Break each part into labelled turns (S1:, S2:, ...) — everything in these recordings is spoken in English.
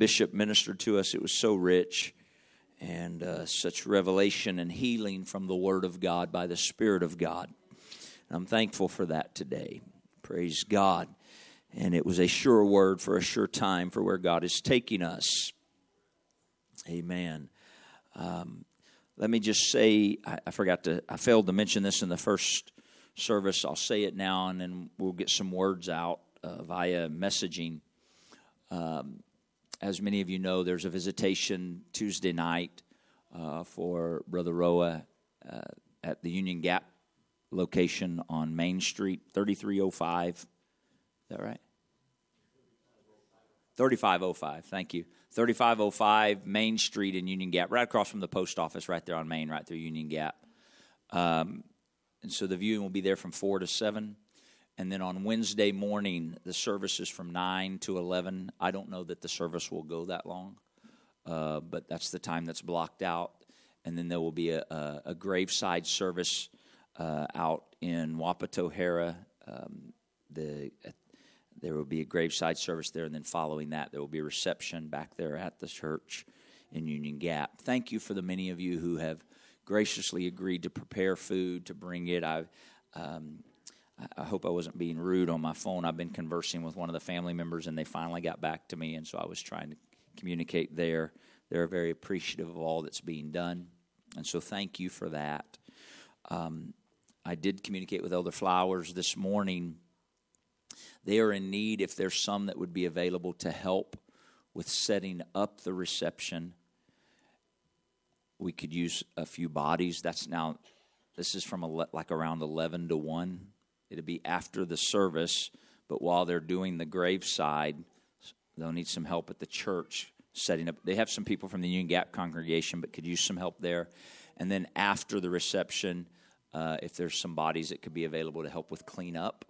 S1: Bishop ministered to us, it was so rich and uh, such revelation and healing from the Word of God by the Spirit of God. And I'm thankful for that today. Praise God. And it was a sure word for a sure time for where God is taking us. Amen. Um, let me just say, I, I, forgot to, I failed to mention this in the first service. I'll say it now, and then we'll get some words out uh, via messaging. Um, as many of you know, there's a visitation Tuesday night uh, for Brother Roa uh, at the Union Gap location on Main Street, 3305. Is that right? 3505, thank you. 3505 Main Street in Union Gap, right across from the post office, right there on Main, right through Union Gap. Um, and so the viewing will be there from 4 to 7. And then on Wednesday morning, the service is from 9 to 11. I don't know that the service will go that long, uh, but that's the time that's blocked out. And then there will be a, a, a graveside service uh, out in Wapatohera. Um, the, there will be a graveside service there, and then following that, there will be a reception back there at the church in Union Gap. Thank you for the many of you who have graciously agreed to prepare food to bring it. I, um, I hope I wasn't being rude on my phone. I've been conversing with one of the family members, and they finally got back to me, and so I was trying to communicate there. They're very appreciative of all that's being done, and so thank you for that. Um, I did communicate with Elder Flowers this morning. They are in need, if there's some that would be available to help with setting up the reception. We could use a few bodies. That's now, this is from like around 11 to 1. It'll be after the service, but while they're doing the graveside, they'll need some help at the church setting up. They have some people from the Union Gap congregation, but could use some help there. And then after the reception, uh, if there's some bodies that could be available to help with cleanup.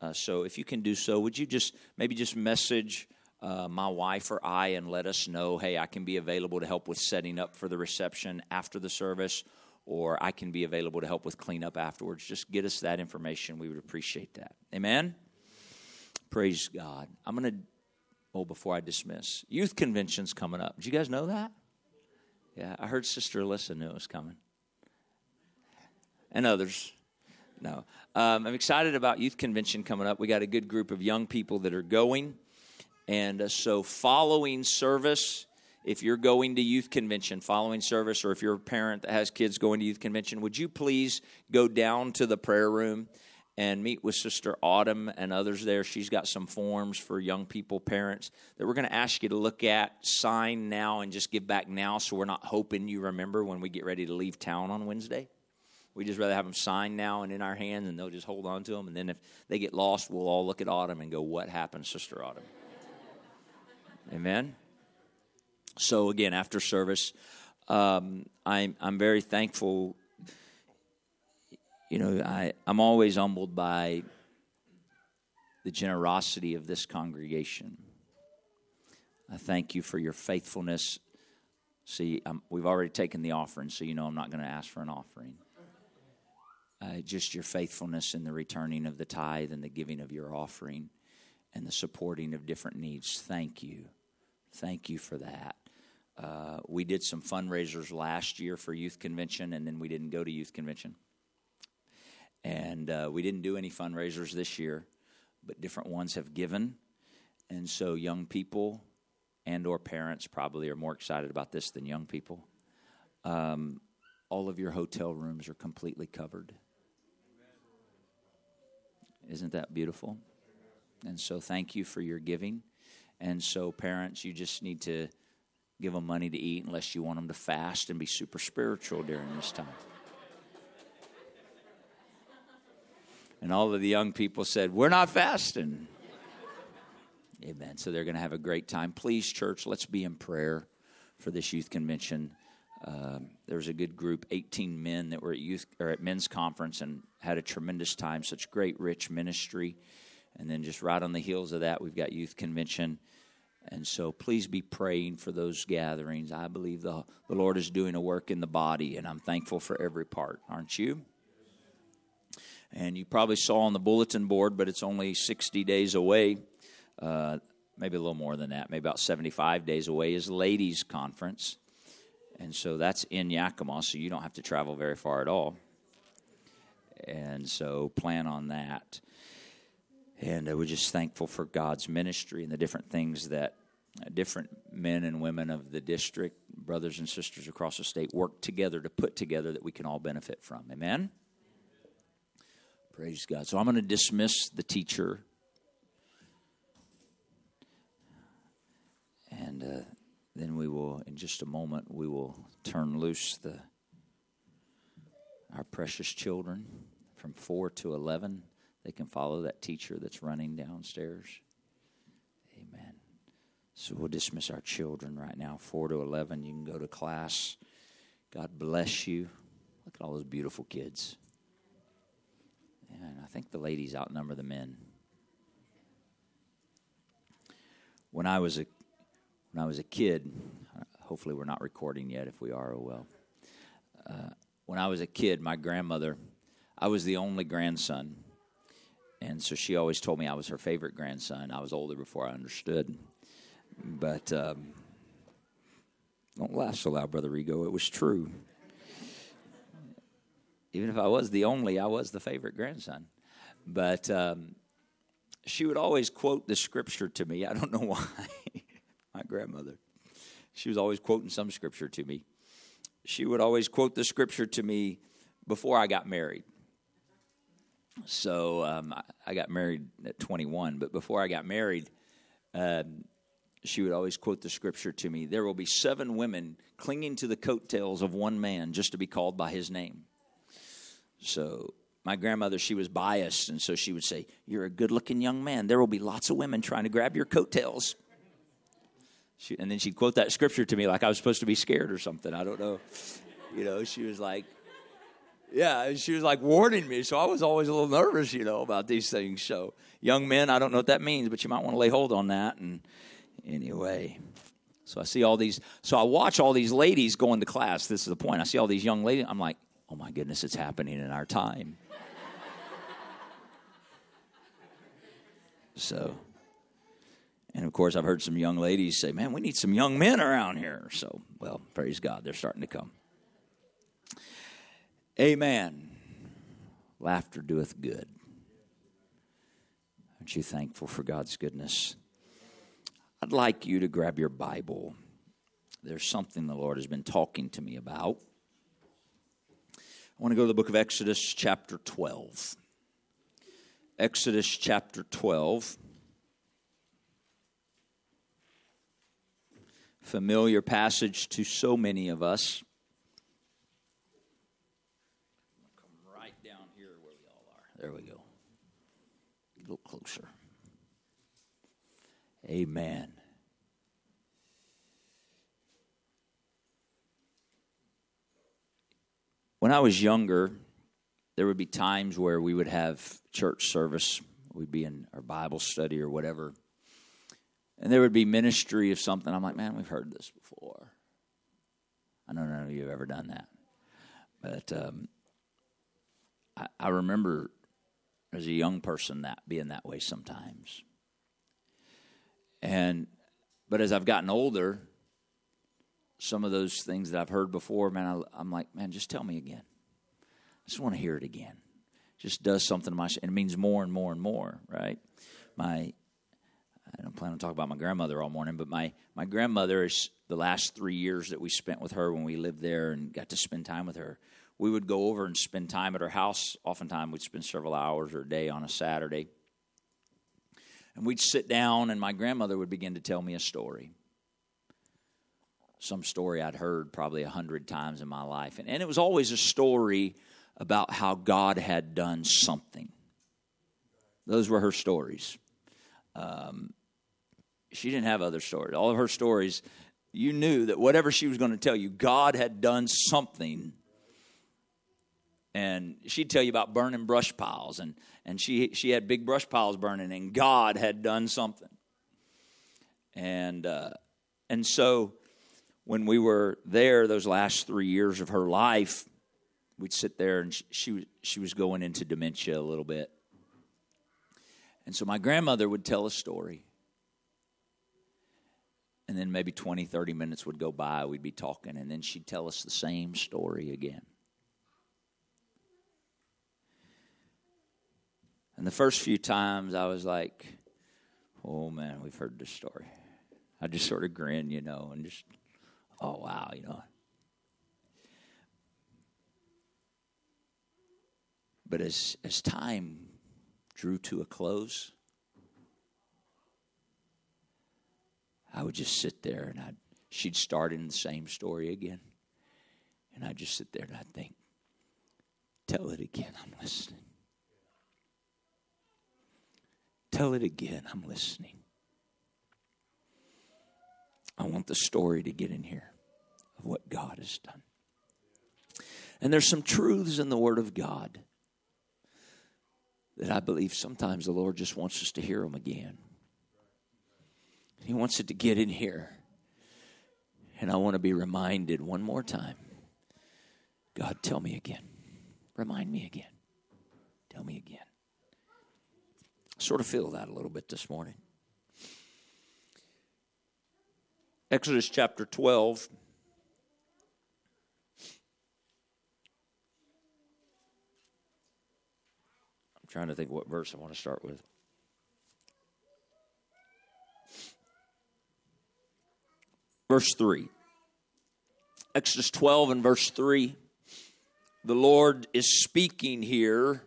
S1: Uh, so if you can do so, would you just maybe just message uh, my wife or I and let us know, hey, I can be available to help with setting up for the reception after the service, or I can be available to help with cleanup afterwards. Just get us that information. We would appreciate that. Amen? Praise God. I'm going to, oh, before I dismiss, youth convention's coming up. Did you guys know that? Yeah, I heard Sister Alyssa knew it was coming and others. No. Um, I'm excited about Youth Convention coming up. We got a good group of young people that are going. And uh, so, following service, if you're going to Youth Convention, following service, or if you're a parent that has kids going to Youth Convention, would you please go down to the prayer room and meet with Sister Autumn and others there? She's got some forms for young people, parents, that we're going to ask you to look at, sign now, and just give back now so we're not hoping you remember when we get ready to leave town on Wednesday. We just rather have them signed now and in our hands, and they'll just hold on to them. And then if they get lost, we'll all look at Autumn and go, "What happened, Sister Autumn?" Amen. So again, after service, um, I'm I'm very thankful. You know, I I'm always humbled by the generosity of this congregation. I thank you for your faithfulness. See, I'm, we've already taken the offering, so you know I'm not going to ask for an offering uh, just your faithfulness in the returning of the tithe and the giving of your offering and the supporting of different needs. Thank you. Thank you for that. Uh, we did some fundraisers last year for youth convention, and then we didn't go to youth convention. And uh, we didn't do any fundraisers this year, but different ones have given. And so young people and or parents probably are more excited about this than young people. Um, all of your hotel rooms are completely covered. Isn't that beautiful? And so, thank you for your giving. And so, parents, you just need to give them money to eat unless you want them to fast and be super spiritual during this time. And all of the young people said, We're not fasting. Amen. So they're going to have a great time. Please, church, let's be in prayer for this youth convention. Um, there was a good group, 18 men that were at youth or at men's conference and had a tremendous time. Such great, rich ministry. And then just right on the heels of that, we've got youth convention. And so please be praying for those gatherings. I believe the, the Lord is doing a work in the body, and I'm thankful for every part, aren't you? And you probably saw on the bulletin board, but it's only 60 days away. Uh, maybe a little more than that, maybe about 75 days away, is Ladies Conference. And so that's in Yakima, so you don't have to travel very far at all. And so plan on that. And uh, we're just thankful for God's ministry and the different things that uh, different men and women of the district, brothers and sisters across the state, work together to put together that we can all benefit from. Amen? Praise God. So I'm going to dismiss the teacher. And uh, then we will, in just a moment, we will turn loose the our precious children from 4 to 11. They can follow that teacher that's running downstairs. Amen. So we'll dismiss our children right now, 4 to 11. You can go to class. God bless you. Look at all those beautiful kids. And I think the ladies outnumber the men. When I was a when I was a kid, hopefully we're not recording yet. If we are, oh well. Uh, when I was a kid, my grandmother, I was the only grandson, and so she always told me I was her favorite grandson. I was older before I understood, but um, don't laugh so loud, brother Rigo. It was true. Even if I was the only, I was the favorite grandson. But um, she would always quote the scripture to me. I don't know why. my grandmother. She was always quoting some scripture to me. She would always quote the scripture to me before I got married. So um, I, got married at 21, but before I got married, um, she would always quote the scripture to me There will be seven women clinging to the coattails of one man just to be called by his name. So my grandmother, she was biased, and so she would say, You're a good looking young man. There will be lots of women trying to grab your coattails. She, and then she'd quote that scripture to me like I was supposed to be scared or something. I don't know. You know, she was like, yeah, she was like warning me. So I was always a little nervous, you know, about these things. So, young men, I don't know what that means, but you might want to lay hold on that. And anyway, so I see all these, so I watch all these ladies going to class. This is the point. I see all these young ladies. I'm like, oh my goodness, it's happening in our time. so, and of course, I've heard some young ladies say, man, we need some young men around here. So, well, praise God, they're starting to come. Amen. Laughter doeth good. Aren't you thankful for God's goodness? I'd like you to grab your Bible. There's something the Lord has been talking to me about. I want to go to the book of Exodus, chapter 12. Exodus, chapter 12. familiar passage to so many of us. Come right down here where we all are. There we go. A little closer. Amen. When I was younger, there would be times where we would have church service. We'd be in our Bible study or whatever and there would be ministry of something. I'm like, man, we've heard this before. I don't know none of you have ever done that. But um, I, I remember as a young person that being that way sometimes. And but as I've gotten older, some of those things that I've heard before, man, I, am like, man, just tell me again. I just want to hear it again. Just does something to my, and it means more and more and more, right? My I don't plan on talking about my grandmother all morning, but my, my grandmother is the last three years that we spent with her when we lived there and got to spend time with her. We would go over and spend time at her house. Oftentimes, we'd spend several hours or a day on a Saturday. And we'd sit down, and my grandmother would begin to tell me a story. Some story I'd heard probably a hundred times in my life. And, and it was always a story about how God had done something. Those were her stories. Um, she didn't have other stories. All of her stories, you knew that whatever she was going to tell you, God had done something. And she'd tell you about burning brush piles, and, and she, she had big brush piles burning, and God had done something. And, uh, and so when we were there those last three years of her life, we'd sit there and she, she, she was going into dementia a little bit. And so my grandmother would tell a story. And then maybe 20, 30 minutes would go by, we'd be talking, and then she'd tell us the same story again. And the first few times I was like, oh man, we've heard this story. I just sort of grin, you know, and just, oh wow, you know. But as, as time drew to a close, I would just sit there and I'd, she'd start in the same story again. And I'd just sit there and I'd think, tell it again, I'm listening. Tell it again, I'm listening. I want the story to get in here of what God has done. And there's some truths in the Word of God that I believe sometimes the Lord just wants us to hear them again. He wants it to get in here. And I want to be reminded one more time God, tell me again. Remind me again. Tell me again. Sort of feel that a little bit this morning. Exodus chapter 12. I'm trying to think what verse I want to start with. Verse 3. Exodus 12 and verse 3. The Lord is speaking here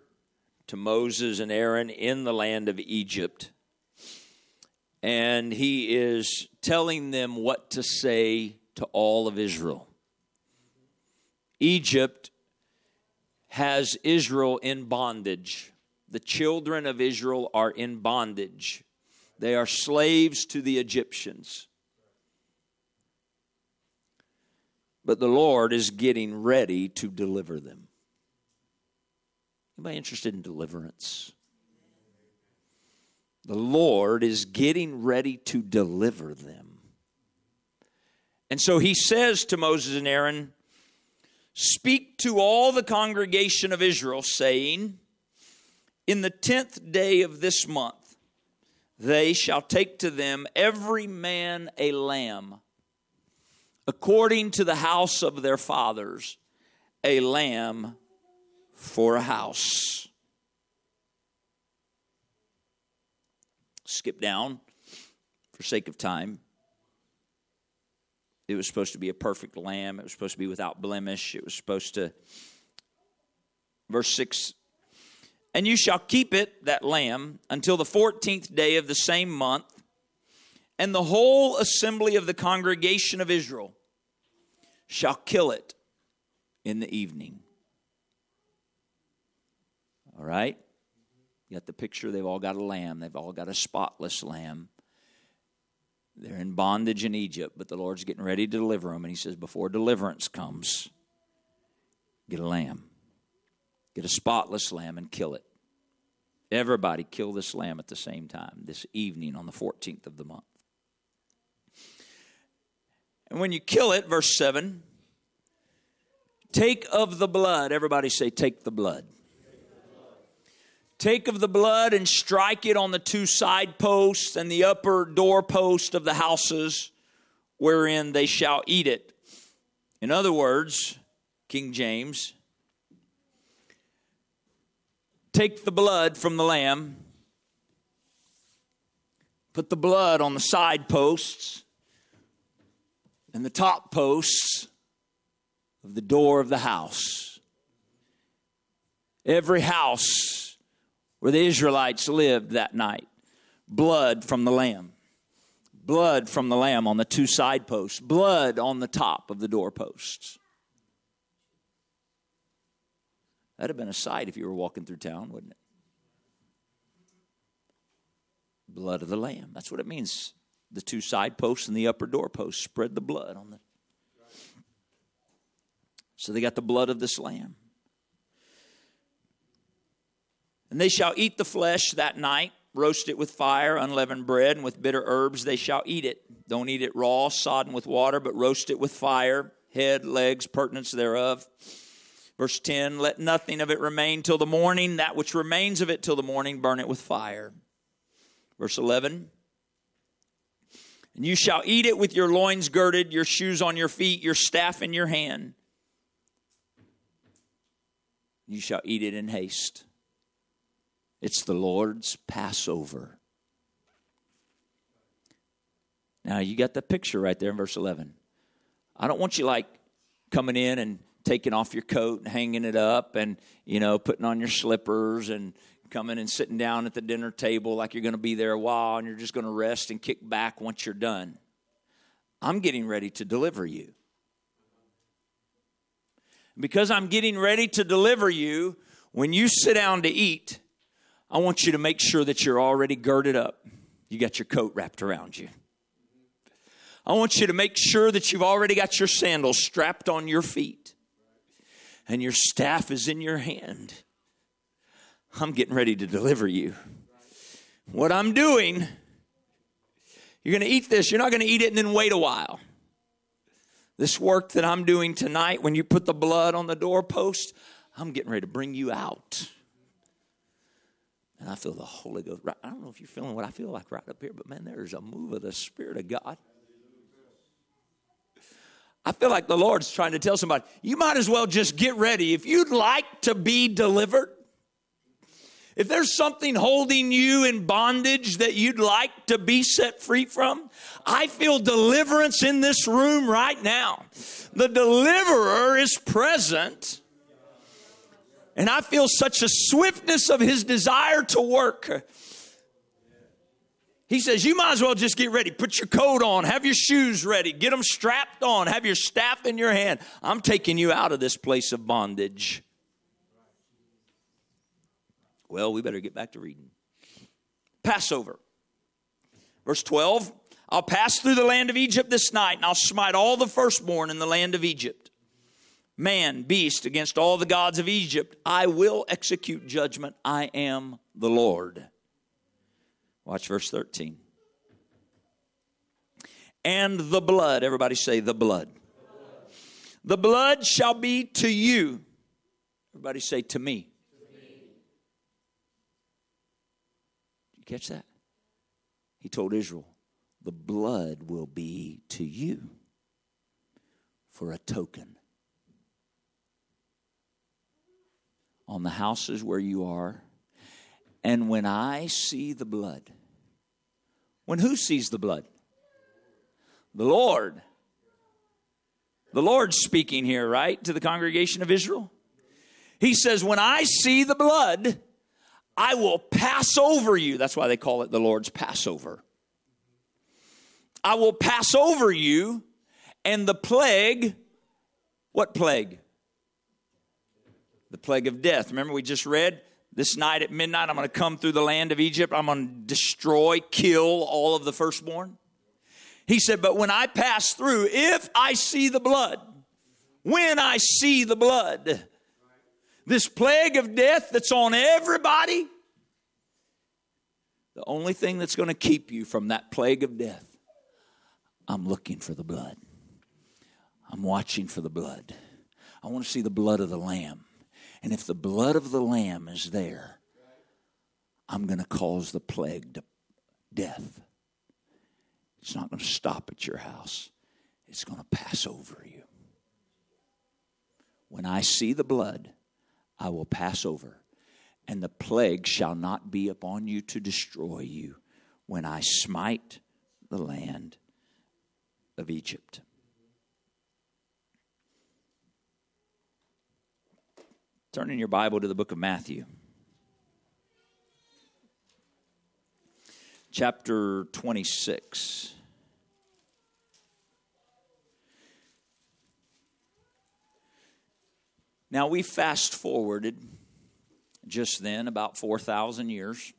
S1: to Moses and Aaron in the land of Egypt. And he is telling them what to say to all of Israel. Egypt has Israel in bondage. The children of Israel are in bondage. They are slaves to the Egyptians. But the Lord is getting ready to deliver them. Anybody interested in deliverance? The Lord is getting ready to deliver them. And so he says to Moses and Aaron, Speak to all the congregation of Israel, saying, In the tenth day of this month, they shall take to them every man a lamb, according to the house of their fathers, a lamb for a house. Skip down for sake of time. It was supposed to be a perfect lamb. It was supposed to be without blemish. It was supposed to, verse 6 And you shall keep it, that lamb, until the 14th day of the same month, and the whole assembly of the congregation of Israel shall kill it in the evening. All right? You got the picture. They've all got a lamb, they've all got a spotless lamb. They're in bondage in Egypt, but the Lord's getting ready to deliver them. And He says, Before deliverance comes, get a lamb, get a spotless lamb, and kill it. Everybody kill this lamb at the same time, this evening on the 14th of the month. And when you kill it, verse 7, take of the blood. Everybody say, Take the blood. Take of the blood and strike it on the two side posts and the upper doorpost of the houses wherein they shall eat it. In other words, King James, take the blood from the lamb, put the blood on the side posts and the top posts of the door of the house. Every house where the Israelites lived that night. Blood from the lamb. Blood from the lamb on the two side posts. Blood on the top of the doorposts. That'd have been a sight if you were walking through town, wouldn't it? Blood of the lamb. That's what it means. The two side posts and the upper doorposts spread the blood on the. So they got the blood of this lamb. And they shall eat the flesh that night, roast it with fire, unleavened bread, and with bitter herbs they shall eat it. Don't eat it raw, sodden with water, but roast it with fire, head, legs, purtenance thereof. Verse 10 Let nothing of it remain till the morning, that which remains of it till the morning, burn it with fire. Verse 11 And you shall eat it with your loins girded, your shoes on your feet, your staff in your hand. You shall eat it in haste. It's the Lord's Passover. Now, you got the picture right there in verse 11. I don't want you like coming in and taking off your coat and hanging it up and, you know, putting on your slippers and coming and sitting down at the dinner table like you're going to be there a while and you're just going to rest and kick back once you're done. I'm getting ready to deliver you. Because I'm getting ready to deliver you, when you sit down to eat, I want you to make sure that you're already girded up. You got your coat wrapped around you. I want you to make sure that you've already got your sandals strapped on your feet and your staff is in your hand. I'm getting ready to deliver you. What I'm doing, you're going to eat this. You're not going to eat it and then wait a while. This work that I'm doing tonight, when you put the blood on the doorpost, I'm getting ready to bring you out. And I feel the Holy Ghost. Right, I don't know if you're feeling what I feel like right up here, but man, there's a move of the Spirit of God. I feel like the Lord's trying to tell somebody, you might as well just get ready. If you'd like to be delivered, if there's something holding you in bondage that you'd like to be set free from, I feel deliverance in this room right now. The deliverer is present. And I feel such a swiftness of his desire to work. He says, You might as well just get ready. Put your coat on, have your shoes ready, get them strapped on, have your staff in your hand. I'm taking you out of this place of bondage. Well, we better get back to reading. Passover. Verse 12 I'll pass through the land of Egypt this night, and I'll smite all the firstborn in the land of Egypt. Man, beast, against all the gods of Egypt. I will execute judgment. I am the Lord. Watch verse 13. And the blood, everybody say the blood. The blood shall be to you. Everybody say to me. You catch that? He told Israel, the blood will be to you for a token. On the houses where you are. And when I see the blood, when who sees the blood? The Lord. The Lord's speaking here, right, to the congregation of Israel? He says, When I see the blood, I will pass over you. That's why they call it the Lord's Passover. I will pass over you, and the plague, what plague? The plague of death. Remember, we just read this night at midnight, I'm going to come through the land of Egypt. I'm going to destroy, kill all of the firstborn. He said, But when I pass through, if I see the blood, when I see the blood, this plague of death that's on everybody, the only thing that's going to keep you from that plague of death, I'm looking for the blood. I'm watching for the blood. I want to see the blood of the Lamb. And if the blood of the Lamb is there, I'm going to cause the plague to death. It's not going to stop at your house, it's going to pass over you. When I see the blood, I will pass over, and the plague shall not be upon you to destroy you when I smite the land of Egypt. Turn in your Bible to the book of Matthew. Chapter 26. Now we fast forwarded just then about 4,000 years.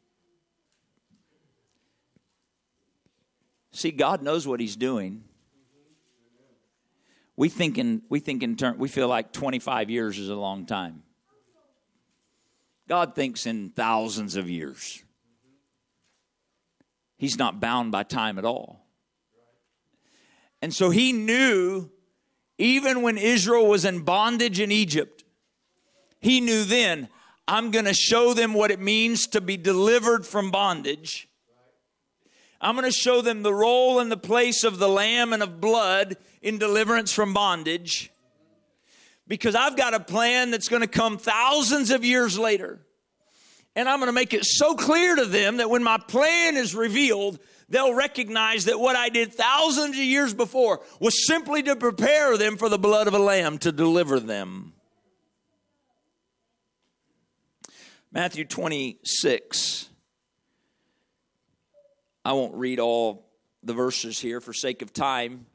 S1: See, God knows what He's doing. We think in we think in turn we feel like 25 years is a long time. God thinks in thousands of years. He's not bound by time at all. And so he knew, even when Israel was in bondage in Egypt, he knew then, I'm going to show them what it means to be delivered from bondage. I'm going to show them the role and the place of the lamb and of blood in deliverance from bondage. Because I've got a plan that's going to come thousands of years later. And I'm going to make it so clear to them that when my plan is revealed, they'll recognize that what I did thousands of years before was simply to prepare them for the blood of a lamb to deliver them. Matthew 26. I won't read all the verses here for sake of time.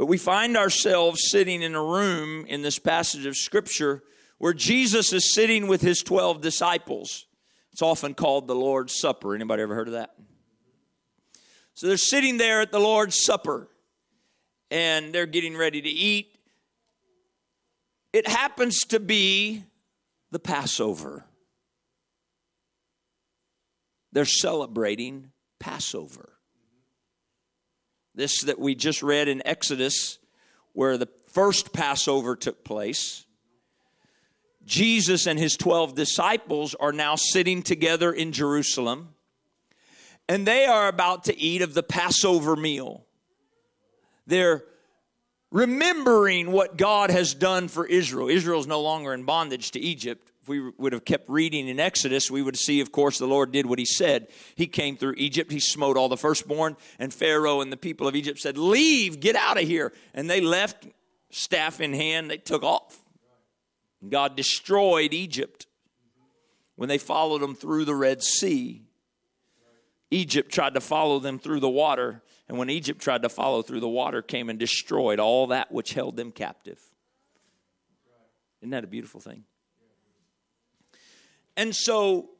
S1: But we find ourselves sitting in a room in this passage of Scripture where Jesus is sitting with his 12 disciples. It's often called the Lord's Supper. Anybody ever heard of that? So they're sitting there at the Lord's Supper and they're getting ready to eat. It happens to be the Passover. They're celebrating Passover. This that we just read in Exodus, where the first Passover took place. Jesus and his 12 disciples are now sitting together in Jerusalem, and they are about to eat of the Passover meal. They're remembering what God has done for Israel. Israel is no longer in bondage to Egypt we would have kept reading in Exodus, we would see, of course, the Lord did what he said. He came through Egypt, he smote all the firstborn, and Pharaoh and the people of Egypt said, Leave, get out of here. And they left, staff in hand, they took off. God destroyed Egypt when they followed them through the Red Sea. Egypt tried to follow them through the water, and when Egypt tried to follow through the water, came and destroyed all that which held them captive. Isn't that a beautiful thing? And so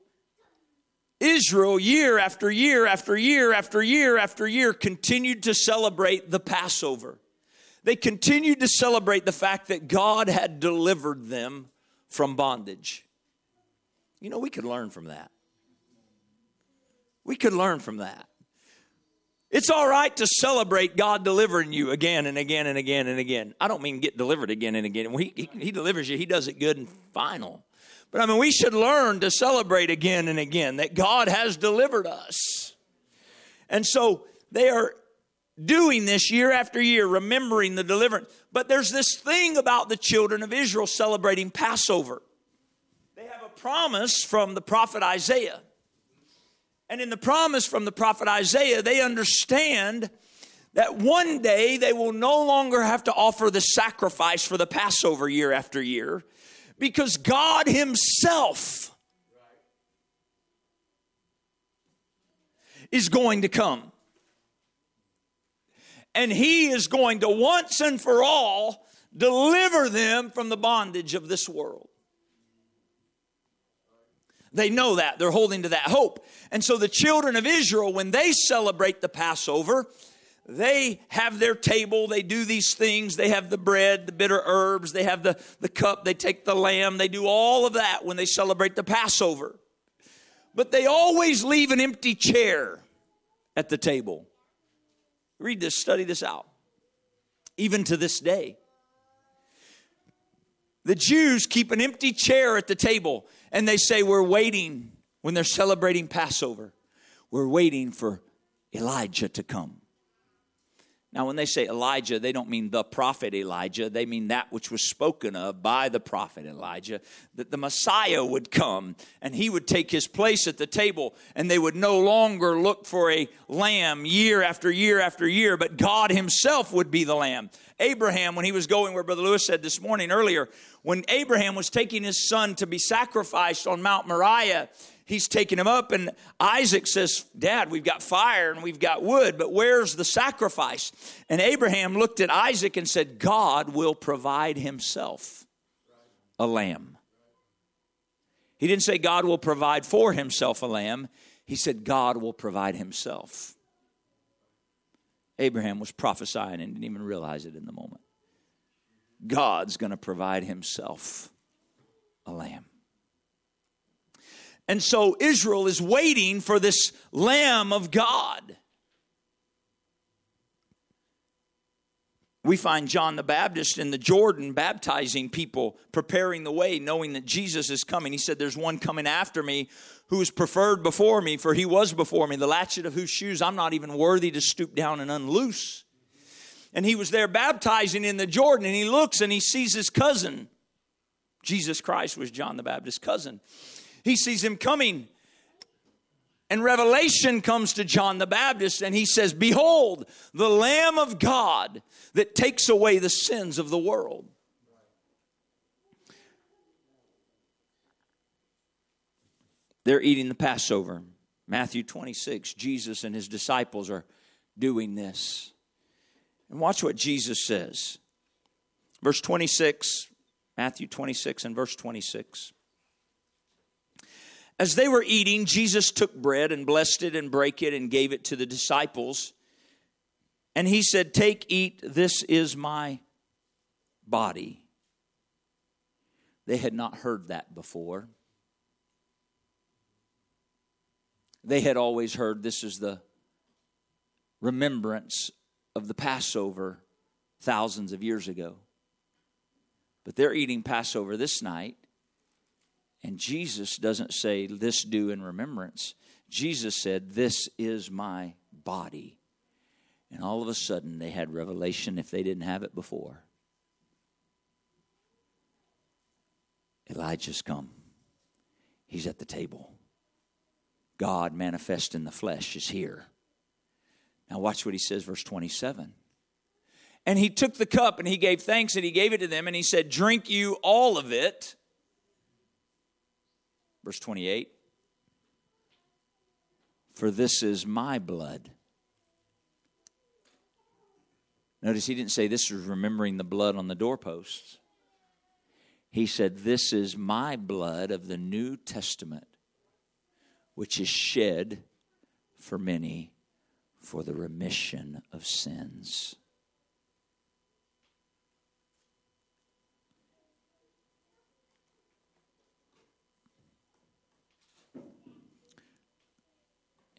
S1: Israel, year after year after year after year after year, continued to celebrate the Passover. They continued to celebrate the fact that God had delivered them from bondage. You know, we could learn from that. We could learn from that. It's all right to celebrate God delivering you again and again and again and again. I don't mean get delivered again and again. He, he, he delivers you, He does it good and final. But I mean, we should learn to celebrate again and again that God has delivered us. And so they are doing this year after year, remembering the deliverance. But there's this thing about the children of Israel celebrating Passover. They have a promise from the prophet Isaiah. And in the promise from the prophet Isaiah, they understand that one day they will no longer have to offer the sacrifice for the Passover year after year because God Himself is going to come. And He is going to once and for all deliver them from the bondage of this world. They know that. They're holding to that hope. And so the children of Israel, when they celebrate the Passover, they have their table, they do these things, they have the bread, the bitter herbs, they have the, the cup, they take the lamb, they do all of that when they celebrate the Passover. But they always leave an empty chair at the table. Read this, study this out. Even to this day, the Jews keep an empty chair at the table and they say, We're waiting when they're celebrating Passover. We're waiting for Elijah to come. Now, when they say Elijah, they don't mean the prophet Elijah. They mean that which was spoken of by the prophet Elijah, that the Messiah would come and he would take his place at the table, and they would no longer look for a lamb year after year after year, but God himself would be the lamb. Abraham, when he was going where Brother Lewis said this morning earlier, when Abraham was taking his son to be sacrificed on Mount Moriah, he's taking him up. And Isaac says, Dad, we've got fire and we've got wood, but where's the sacrifice? And Abraham looked at Isaac and said, God will provide himself a lamb. He didn't say God will provide for himself a lamb, he said God will provide himself. Abraham was prophesying and didn't even realize it in the moment. God's going to provide himself a lamb. And so Israel is waiting for this Lamb of God. we find John the Baptist in the Jordan baptizing people, preparing the way, knowing that Jesus is coming. He said, There's one coming after me who is preferred before me, for he was before me, the latchet of whose shoes I'm not even worthy to stoop down and unloose. And he was there baptizing in the Jordan, and he looks and he sees his cousin. Jesus Christ was John the Baptist's cousin. He sees him coming and revelation comes to John the Baptist, and he says, Behold, the Lamb of God that takes away the sins of the world. They're eating the Passover. Matthew 26, Jesus and his disciples are doing this. And watch what Jesus says. Verse 26, Matthew 26 and verse 26. As they were eating, Jesus took bread and blessed it and brake it and gave it to the disciples. And he said, Take, eat, this is my body. They had not heard that before. They had always heard this is the remembrance of the Passover thousands of years ago. But they're eating Passover this night and Jesus doesn't say, This do in remembrance. Jesus said, This is my body. And all of a sudden, they had revelation if they didn't have it before. Elijah's come, he's at the table. God manifest in the flesh is here. Now, watch what he says, verse 27. And he took the cup and he gave thanks and he gave it to them and he said, Drink you all of it. Verse 28 For this is my blood. Notice he didn't say this was remembering the blood on the doorposts. He said, This is my blood of the New Testament, which is shed for many for the remission of sins.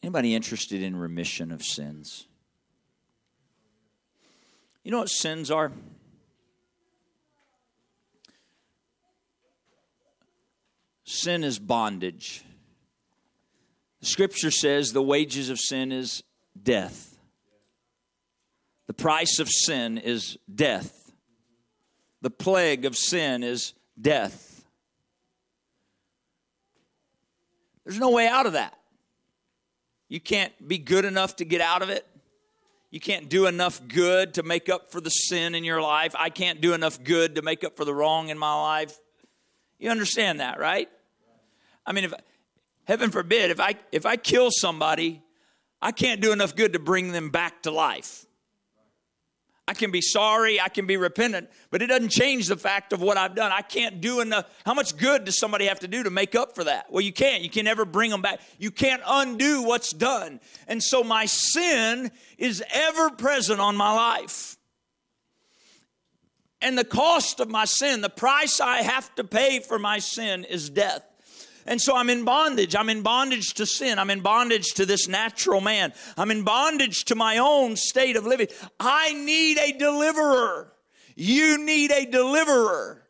S1: Anybody interested in remission of sins? You know what sins are? Sin is bondage. The scripture says the wages of sin is death. The price of sin is death. The plague of sin is death. There's no way out of that. You can't be good enough to get out of it. You can't do enough good to make up for the sin in your life. I can't do enough good to make up for the wrong in my life. You understand that, right? I mean, if heaven forbid, if I if I kill somebody, I can't do enough good to bring them back to life. I can be sorry, I can be repentant, but it doesn't change the fact of what I've done. I can't do enough. How much good does somebody have to do to make up for that? Well, you can't. You can never bring them back. You can't undo what's done. And so my sin is ever present on my life. And the cost of my sin, the price I have to pay for my sin is death. And so I'm in bondage. I'm in bondage to sin. I'm in bondage to this natural man. I'm in bondage to my own state of living. I need a deliverer. You need a deliverer.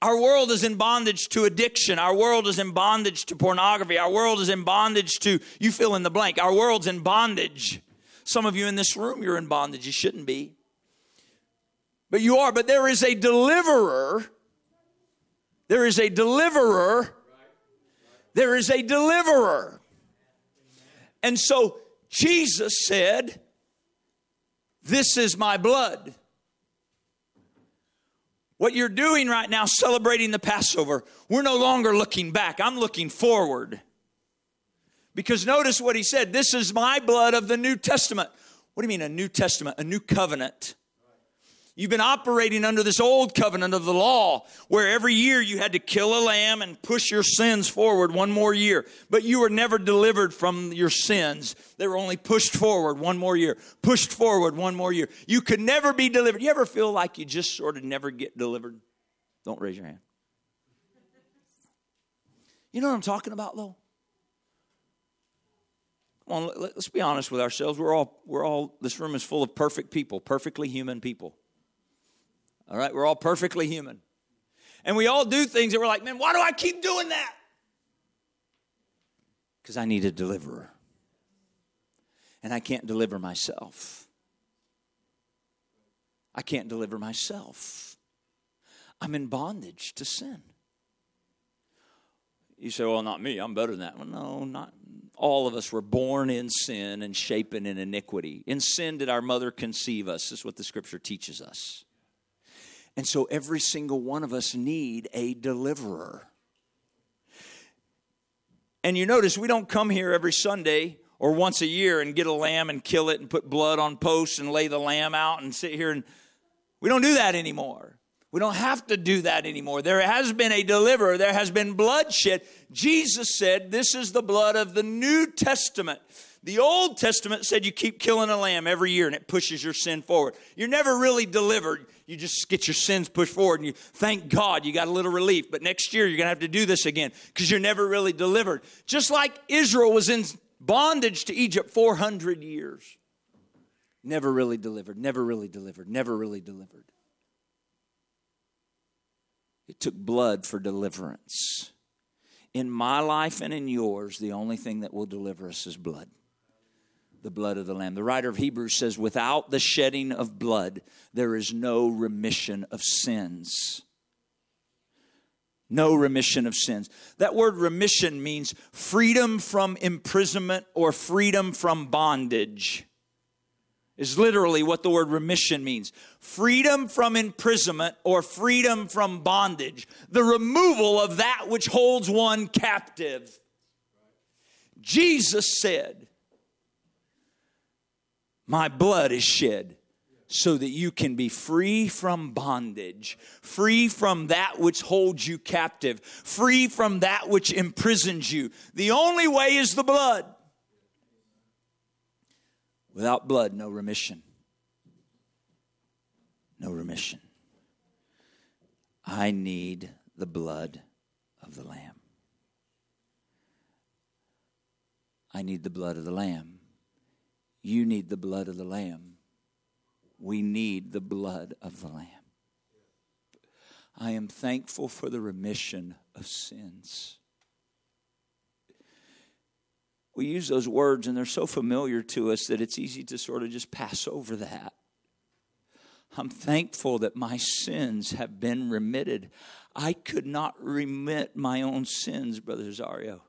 S1: Our world is in bondage to addiction. Our world is in bondage to pornography. Our world is in bondage to, you fill in the blank. Our world's in bondage. Some of you in this room, you're in bondage. You shouldn't be. But you are. But there is a deliverer. There is a deliverer there is a deliverer. And so Jesus said, This is my blood. What you're doing right now, celebrating the Passover, we're no longer looking back. I'm looking forward. Because notice what he said this is my blood of the New Testament. What do you mean, a New Testament? A new covenant. You've been operating under this old covenant of the law where every year you had to kill a lamb and push your sins forward one more year. But you were never delivered from your sins. They were only pushed forward one more year, pushed forward one more year. You could never be delivered. You ever feel like you just sort of never get delivered? Don't raise your hand. You know what I'm talking about, though? Come on, let's be honest with ourselves. We're all, we're all, this room is full of perfect people, perfectly human people. All right, we're all perfectly human. And we all do things that we're like, man, why do I keep doing that? Because I need a deliverer. And I can't deliver myself. I can't deliver myself. I'm in bondage to sin. You say, well, not me. I'm better than that. Well, no, not all of us were born in sin and shapen in iniquity. In sin did our mother conceive us. Is what the scripture teaches us. And so every single one of us need a deliverer. And you notice we don't come here every Sunday or once a year and get a lamb and kill it and put blood on posts and lay the lamb out and sit here and we don't do that anymore. We don't have to do that anymore. There has been a deliverer, there has been bloodshed. Jesus said, This is the blood of the New Testament. The Old Testament said you keep killing a lamb every year and it pushes your sin forward. You're never really delivered. You just get your sins pushed forward and you thank God you got a little relief. But next year you're going to have to do this again because you're never really delivered. Just like Israel was in bondage to Egypt 400 years. Never really delivered, never really delivered, never really delivered. It took blood for deliverance. In my life and in yours, the only thing that will deliver us is blood. The blood of the Lamb. The writer of Hebrews says, without the shedding of blood, there is no remission of sins. No remission of sins. That word remission means freedom from imprisonment or freedom from bondage is literally what the word remission means freedom from imprisonment or freedom from bondage, the removal of that which holds one captive. Jesus said, My blood is shed so that you can be free from bondage, free from that which holds you captive, free from that which imprisons you. The only way is the blood. Without blood, no remission. No remission. I need the blood of the Lamb. I need the blood of the Lamb. You need the blood of the Lamb. We need the blood of the Lamb. I am thankful for the remission of sins we use those words and they're so familiar to us that it's easy to sort of just pass over that. I'm thankful that my sins have been remitted. I could not remit my own sins, Brother Zario.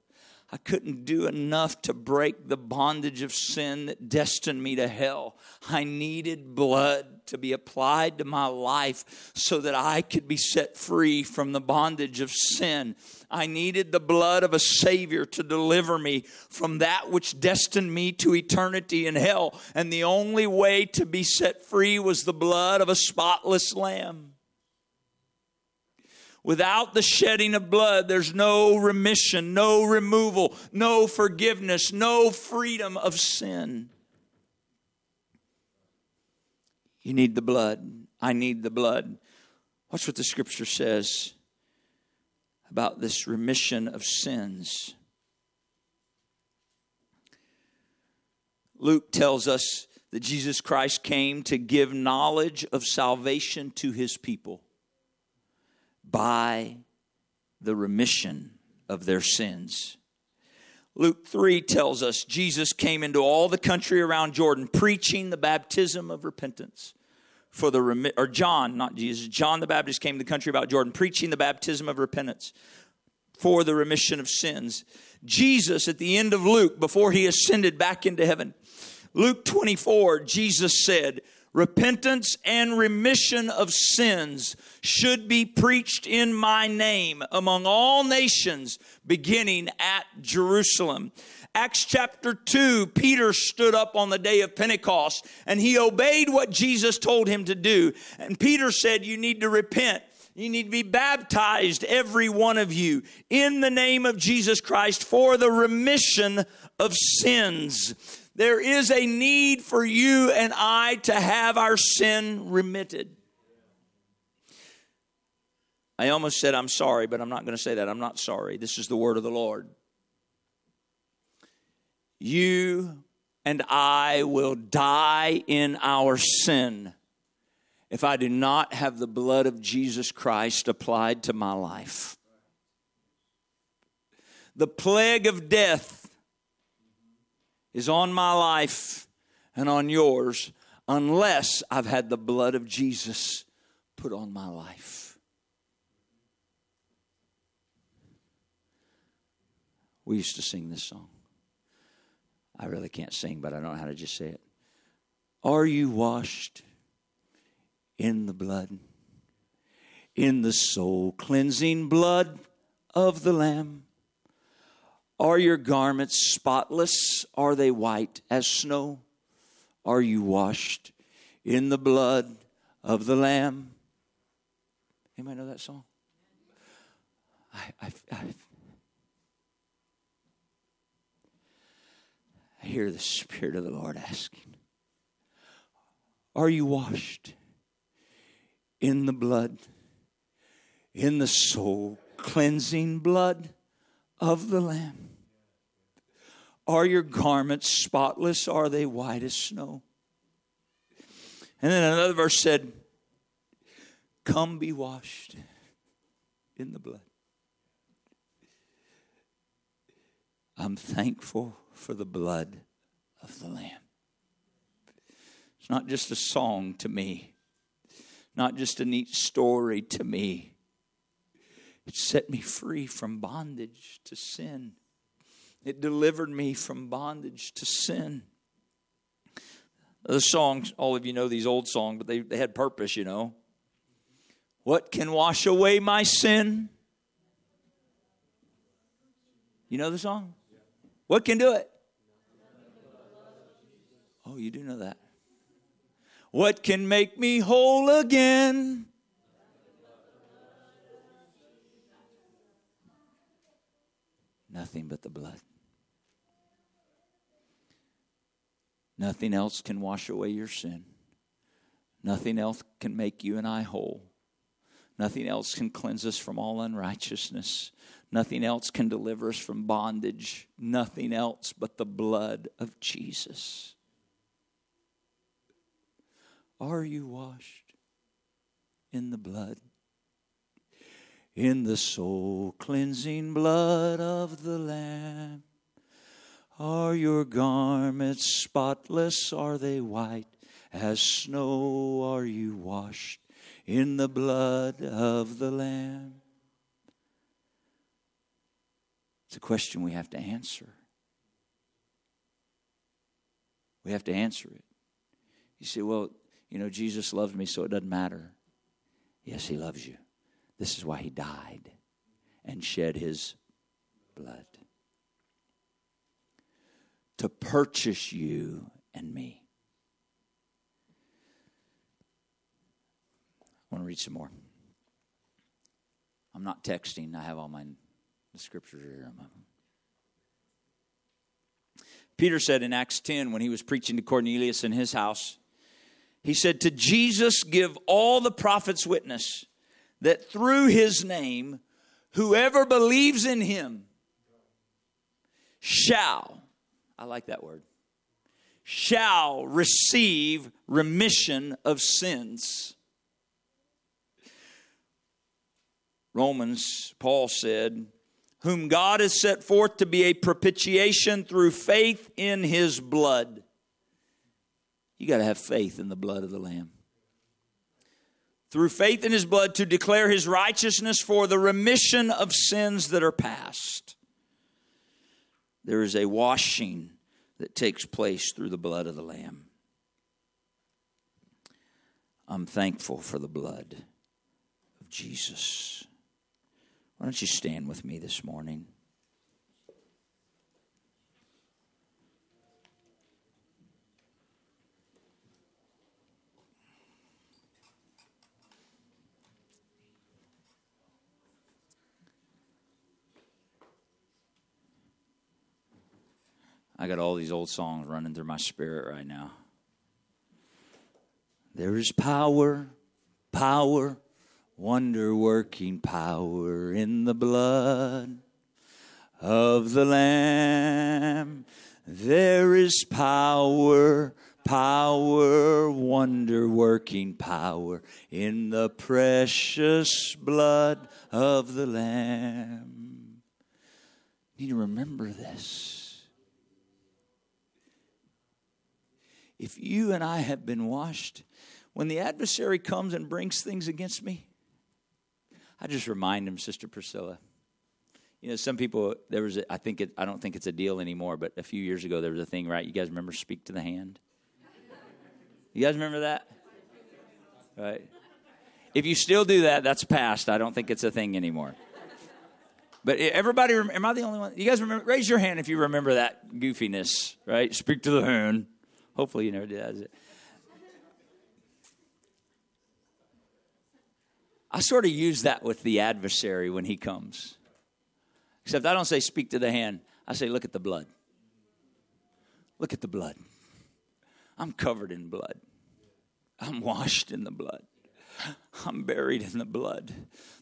S1: I couldn't do enough to break the bondage of sin that destined me to hell. I needed blood to be applied to my life so that I could be set free from the bondage of sin. I needed the blood of a Savior to deliver me from that which destined me to eternity in hell. And the only way to be set free was the blood of a spotless lamb. Without the shedding of blood, there's no remission, no removal, no forgiveness, no freedom of sin. You need the blood. I need the blood. Watch what the scripture says about this remission of sins. Luke tells us that Jesus Christ came to give knowledge of salvation to his people by the remission of their sins. Luke 3 tells us Jesus came into all the country around Jordan preaching the baptism of repentance for the remission. or John, not Jesus, John the Baptist came to the country about Jordan preaching the baptism of repentance for the remission of sins. Jesus at the end of Luke before he ascended back into heaven. Luke 24, Jesus said, repentance and remission of sins should be preached in my name among all nations, beginning at Jerusalem. Acts chapter 2, Peter stood up on the day of Pentecost and he obeyed what Jesus told him to do. And Peter said, You need to repent. You need to be baptized, every one of you, in the name of Jesus Christ for the remission of sins. There is a need for you and I to have our sin remitted. I almost said I'm sorry, but I'm not going to say that. I'm not sorry. This is the word of the Lord. You and I will die in our sin if I do not have the blood of Jesus Christ applied to my life. The plague of death is on my life and on yours unless I've had the blood of Jesus put on my life. We used to sing this song. I really can't sing, but I don't know how to just say it. Are you washed in the blood? In the soul cleansing blood of the Lamb? Are your garments spotless? Are they white as snow? Are you washed in the blood of the Lamb? Anybody know that song? I, I, I, I hear the Spirit of the Lord asking, Are you washed in the blood, in the soul cleansing blood of the Lamb? Are your garments spotless? Are they white as snow? And then another verse said, Come be washed in the blood. I'm thankful for the blood of the Lamb. It's not just a song to me, not just a neat story to me. It set me free from bondage to sin. It delivered me from bondage to sin. The songs, all of you know these old songs, but they, they had purpose, you know. What can wash away my sin? You know the song? What can do it? Oh, you do know that. What can make me whole again? Nothing but the blood. Nothing else can wash away your sin. Nothing else can make you and I whole. Nothing else can cleanse us from all unrighteousness. Nothing else can deliver us from bondage. Nothing else but the blood of Jesus. Are you washed in the blood? In the soul cleansing blood of the Lamb. Are your garments spotless? Are they white as snow? Are you washed in the blood of the Lamb? It's a question we have to answer. We have to answer it. You say, well, you know, Jesus loved me, so it doesn't matter. Yes, He loves you. This is why He died and shed His blood to purchase you and me. I want to read some more. I'm not texting. I have all my the scriptures here. Peter said in Acts 10 when he was preaching to Cornelius in his house, he said, To Jesus give all the prophets witness that through his name, whoever believes in him shall I like that word. Shall receive remission of sins. Romans, Paul said, whom God has set forth to be a propitiation through faith in his blood. You got to have faith in the blood of the Lamb. Through faith in his blood to declare his righteousness for the remission of sins that are past. There is a washing that takes place through the blood of the Lamb. I'm thankful for the blood of Jesus. Why don't you stand with me this morning? I got all these old songs running through my spirit right now. There is power, power, wonder working power in the blood of the Lamb. There is power, Power, wonder working power in the precious blood of the Lamb. You need to remember this. If you and I have been washed, when the adversary comes and brings things against me, I just remind him, Sister Priscilla. You know, some people there was a, I think it I don't think it's a deal anymore, but a few years ago there was a thing, right? You guys remember speak to the hand? You guys remember that? Right. If you still do that, that's past. I don't think it's a thing anymore. But everybody, am I the only one? You guys remember? Raise your hand if you remember that goofiness, right? Speak to the hand. Hopefully, you never did that. I sort of use that with the adversary when he comes. Except I don't say speak to the hand, I say look at the blood. Look at the blood. I'm covered in blood. I'm washed in the blood. I'm buried in the blood.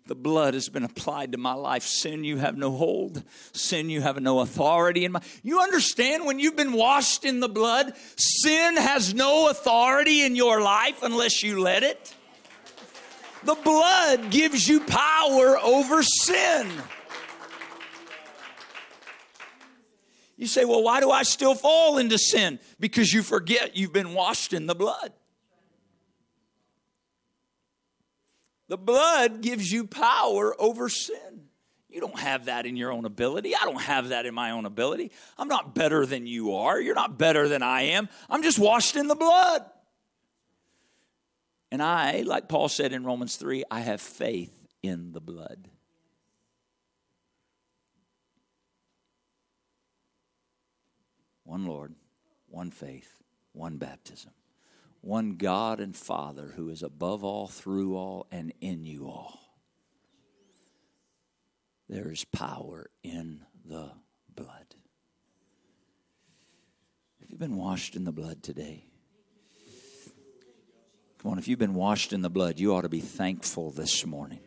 S1: The blood has been applied to my life. Sin, you have no hold. Sin, you have no authority in my. You understand when you've been washed in the blood, sin has no authority in your life unless you let it. The blood gives you power over sin. You say, well, why do I still fall into sin? Because you forget you've been washed in the blood. The blood gives you power over sin. You don't have that in your own ability. I don't have that in my own ability. I'm not better than you are. You're not better than I am. I'm just washed in the blood. And I, like Paul said in Romans 3, I have faith in the blood. One Lord, one faith, one baptism, one God and Father who is above all, through all, and in you all. There is power in the blood. Have you been washed in the blood today? Come on, if you've been washed in the blood, you ought to be thankful this morning.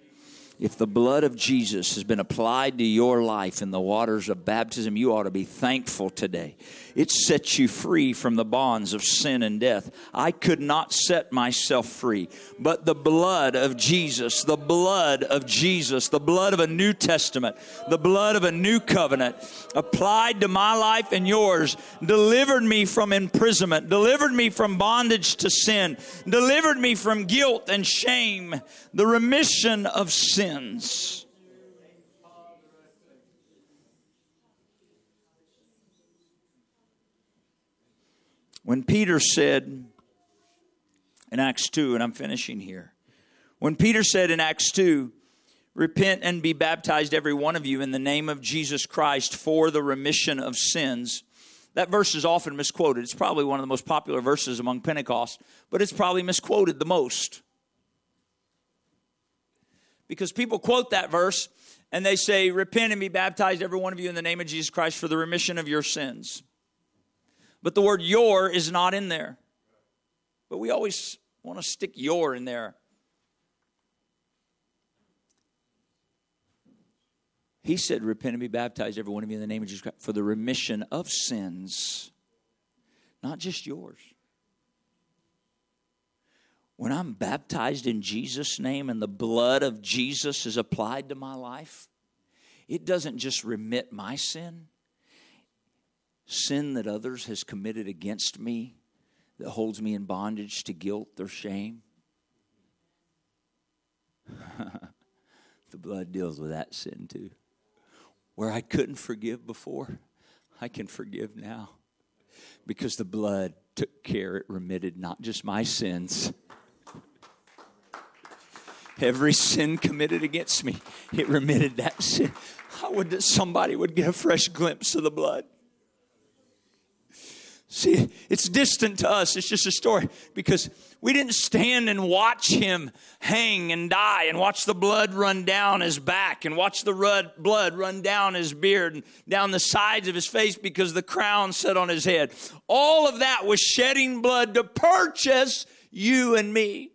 S1: If the blood of Jesus has been applied to your life in the waters of baptism, you ought to be thankful today. It sets you free from the bonds of sin and death. I could not set myself free, but the blood of Jesus, the blood of Jesus, the blood of a New Testament, the blood of a new covenant applied to my life and yours delivered me from imprisonment, delivered me from bondage to sin, delivered me from guilt and shame, the remission of sin sins. When Peter said in Acts 2, and I'm finishing here, when Peter said in Acts 2, Repent and be baptized, every one of you, in the name of Jesus Christ for the remission of sins. That verse is often misquoted. It's probably one of the most popular verses among Pentecost, but it's probably misquoted the most because people quote that verse and they say, Repent and be baptized, every one of you, in the name of Jesus Christ for the remission of your sins. But the word your is not in there. But we always want to stick your in there. He said, Repent and be baptized, every one of you, in the name of Jesus Christ, for the remission of sins, not just yours when I'm baptized in Jesus' name and the blood of Jesus is applied to my life, it doesn't just remit my sin, sin that others has committed against me that holds me in bondage to guilt or shame. the blood deals with that sin too. Where I couldn't forgive before, I can forgive now. Because the blood took care, it remitted not just my sins, every sin committed against me, it remitted that sin. How would that somebody would get a fresh glimpse of the blood? See, it's distant to us. It's just a story because we didn't stand and watch him hang and die and watch the blood run down his back and watch the blood run down his beard and down the sides of his face because the crown set on his head. All of that was shedding blood to purchase you and me.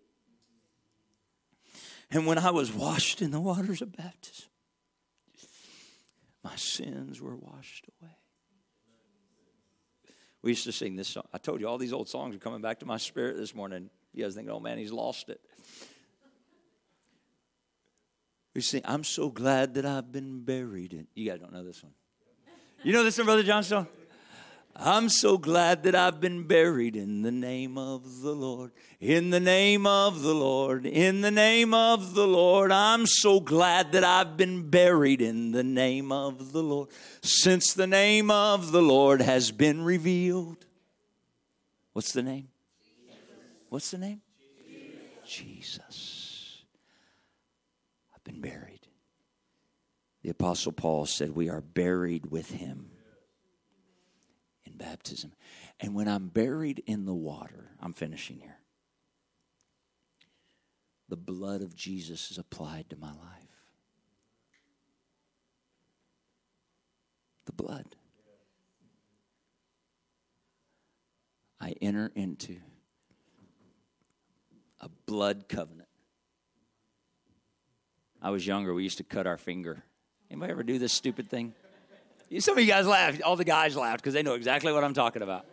S1: And when I was washed in the waters of baptism, my sins were washed away. We used to sing this song. I told you all these old songs are coming back to my spirit this morning. You guys think, oh man, he's lost it. We sing, I'm so glad that I've been buried in. You guys don't know this one. You know this one, Brother Johnstone? I'm so glad that I've been buried in the name of the Lord. In the name of the Lord. In the name of the Lord. I'm so glad that I've been buried in the name of the Lord. Since the name of the Lord has been revealed. What's the name? What's the name? Jesus. I've been buried. The Apostle Paul said, We are buried with him baptism. And when I'm buried in the water, I'm finishing here. The blood of Jesus is applied to my life. The blood. I enter into a blood covenant. I was younger, we used to cut our finger. Anybody ever do this stupid thing? Some of you guys laughed. All the guys laughed because they know exactly what I'm talking about.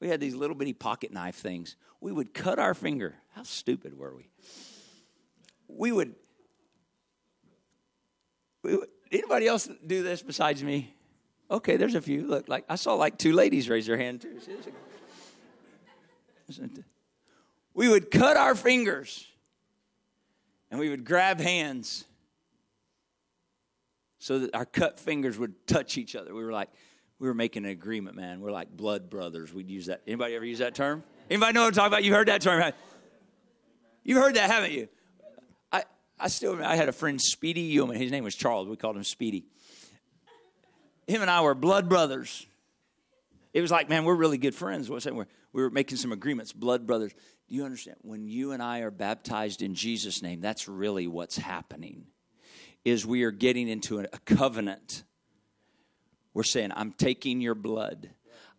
S1: We had these little bitty pocket knife things. We would cut our finger. How stupid were we? We would. We would anybody else do this besides me? Okay, there's a few. Look, like I saw like two ladies raise their hand too. We would cut our fingers and we would grab hands so that our cut fingers would touch each other. We were like, we were making an agreement, man. We're like blood brothers. We'd use that. Anybody ever use that term? Anybody know what I'm talking about? You heard that term? Right? You've heard that, haven't you? I, I still I had a friend, Speedy Yeoman. His name was Charles. We called him Speedy. Him and I were blood brothers. It was like, man, we're really good friends. What's that? We're, we were making some agreements, blood brothers. Do you understand? When you and I are baptized in Jesus' name, that's really what's happening is we are getting into a covenant. We're saying, I'm taking your blood.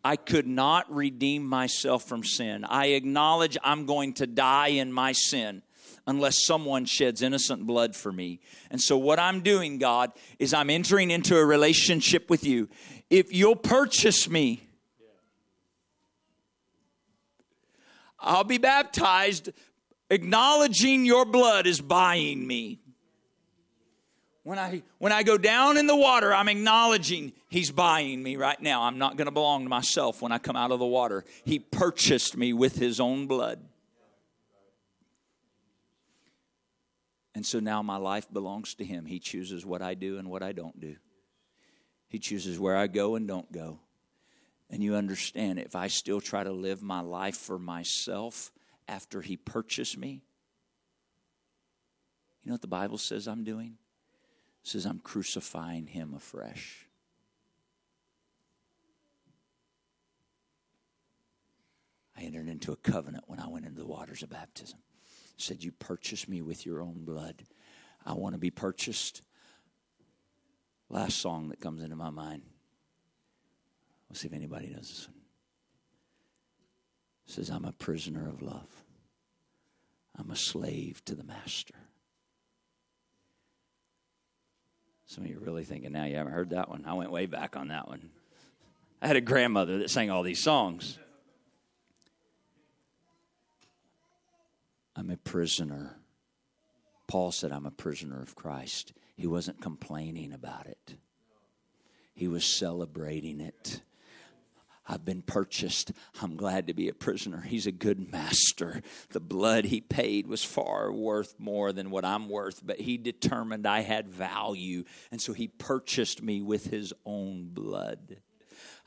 S1: I could not redeem myself from sin. I acknowledge I'm going to die in my sin unless someone sheds innocent blood for me. And so, what I'm doing, God, is I'm entering into a relationship with you. If you'll purchase me, I'll be baptized, acknowledging your blood is buying me. When I, when I go down in the water, I'm acknowledging He's buying me right now. I'm not going to belong to myself when I come out of the water. He purchased me with His own blood. And so now my life belongs to Him. He chooses what I do and what I don't do, He chooses where I go and don't go. And you understand, if I still try to live my life for myself after He purchased me, you know what the Bible says I'm doing? Says, I'm crucifying him afresh. I entered into a covenant when I went into the waters of baptism. said, You purchased me with your own blood. I want to be purchased. Last song that comes into my mind. We'll see if anybody knows this one. It says, I'm a prisoner of love. I'm a slave to the master. Some of you are really thinking now you haven't heard that one. I went way back on that one. I had a grandmother that sang all these songs. I'm a prisoner. Paul said, I'm a prisoner of Christ. He wasn't complaining about it, he was celebrating it. I've been purchased. I'm glad to be a prisoner. He's a good master. The blood he paid was far worth more than what I'm worth, but he determined I had value. And so he purchased me with his own blood.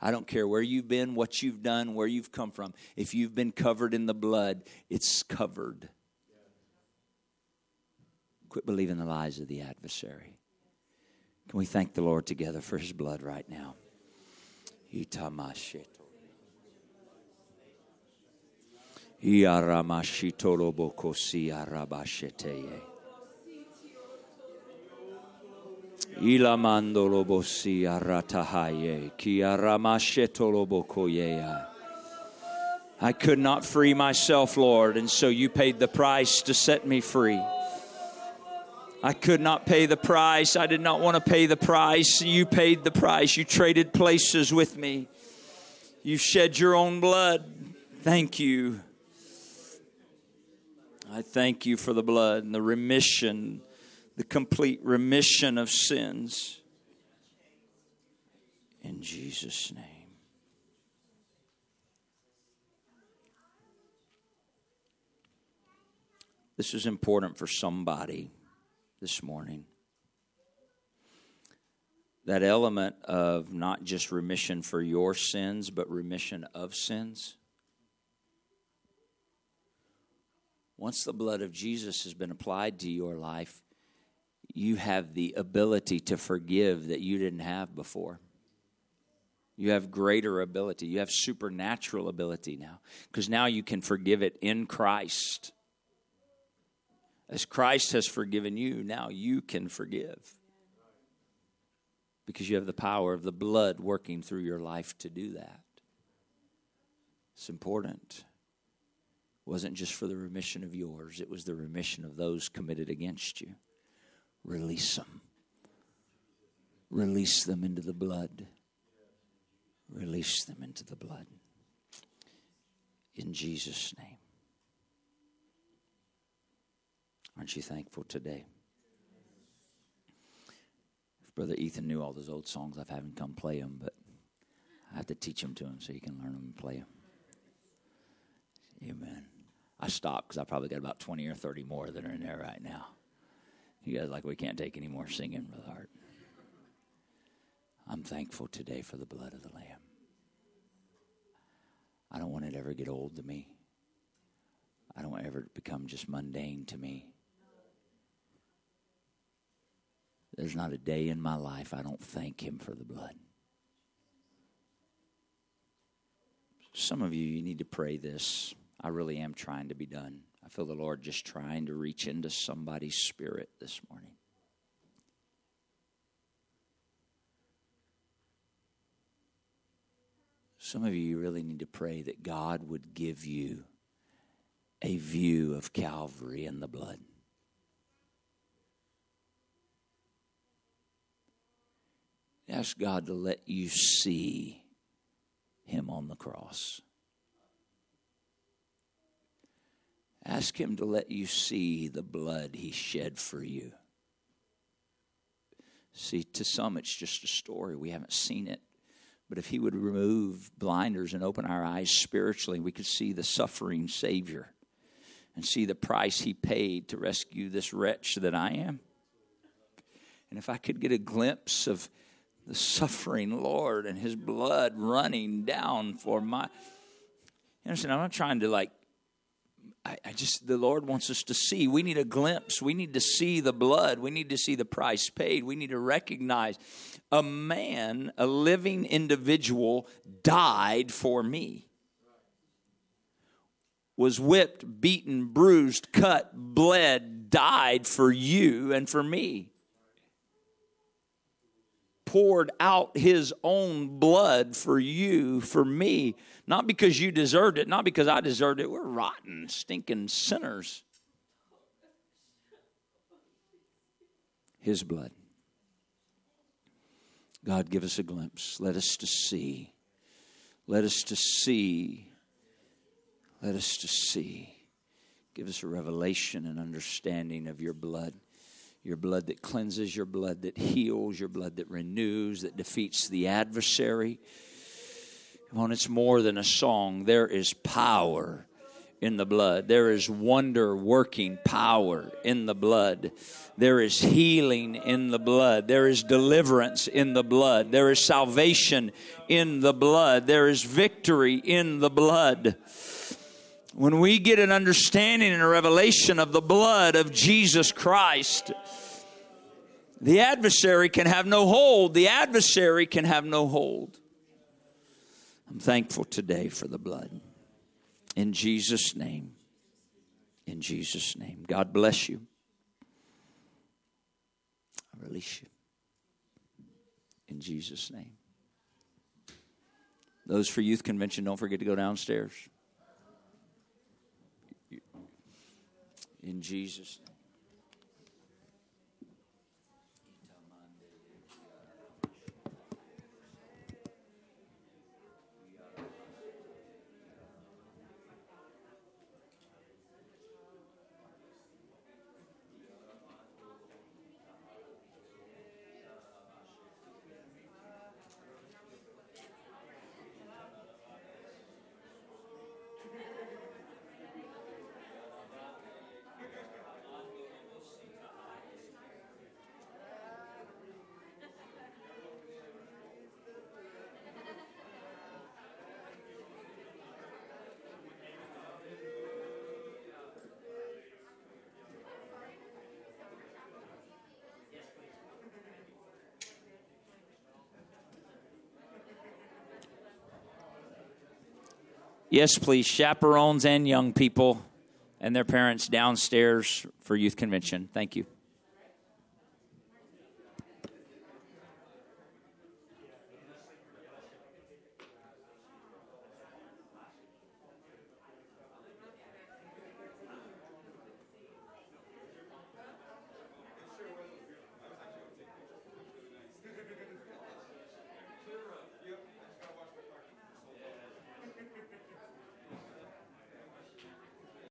S1: I don't care where you've been, what you've done, where you've come from. If you've been covered in the blood, it's covered. Quit believing the lies of the adversary. Can we thank the Lord together for his blood right now? Itamasheto. Arabasheteye. Aratahaye. I could not free myself, Lord, and so you paid the price to set me free. I could not pay the price. I did not want to pay the price. You paid the price. You traded places with me. You shed your own blood. Thank you. I thank you for the blood and the remission, the complete remission of sins. In Jesus' name. This is important for somebody this morning. That element of not just remission for your sins, but remission of sins. Once the blood of Jesus has been applied to your life, you have the ability to forgive that you didn't have before. You have greater ability. You have supernatural ability now because now you can forgive it in Christ. As Christ has forgiven you, now you can forgive. Because you have the power of the blood working through your life to do that. It's important. It wasn't just for the remission of yours, it was the remission of those committed against you. Release them. Release them into the blood. Release them into the blood. In Jesus' name. Aren't you thankful today? If Brother Ethan knew all those old songs, I've had him come play them, but I have to teach them to him so he can learn them and play them. Amen. I stopped because I probably got about 20 or 30 more that are in there right now. You guys like, we can't take any more singing, Brother Hart. I'm thankful today for the blood of the Lamb. I don't want it to ever get old to me. I don't want it ever to become just mundane to me. There's not a day in my life I don't thank Him for the blood. Some of you, you need to pray this. I really am trying to be done. I feel the Lord just trying to reach into somebody's spirit this morning. Some of you really need to pray that God would give you a view of Calvary and the blood. Ask God to let you see Him on the cross. Ask Him to let you see the blood He shed for you. See, to some, it's just a story. We haven't seen it. But if He would remove blinders and open our eyes spiritually, we could see the suffering Savior and see the price He paid to rescue this wretch that I am. And if I could get a glimpse of the suffering Lord and his blood running down for my. You understand? I'm not trying to like. I, I, just, the Lord wants us to see. We need a glimpse. We need to see the blood. We need to see the price paid. We need to recognize a man, a living individual, died for me. Was whipped, beaten, bruised, cut, bled, died for you and for me poured out his own blood for you, for me, not because you deserved it, not because I deserved it. We're rotten, stinking sinners. His blood. God, give us a glimpse. Let us to see. Let us to see. Let us to see. Give us a revelation and understanding of your blood your blood that cleanses, your blood that heals, your blood that renews, that defeats the adversary. Come on, it's more than a song. There is power in the blood. There is wonder working power in the blood. There is healing in the blood. There is deliverance in the blood. There is salvation in the blood. There is victory in the blood. When we get an understanding and a revelation of the blood of Jesus Christ, the adversary can have no hold. The adversary can have no hold. I'm thankful today for the blood. In Jesus' name. In Jesus' name. God bless you. I release you. In Jesus' name. Those for youth convention, don't forget to go downstairs. In Jesus' name. Yes, please. Chaperones and young people and their parents downstairs for youth convention. Thank you.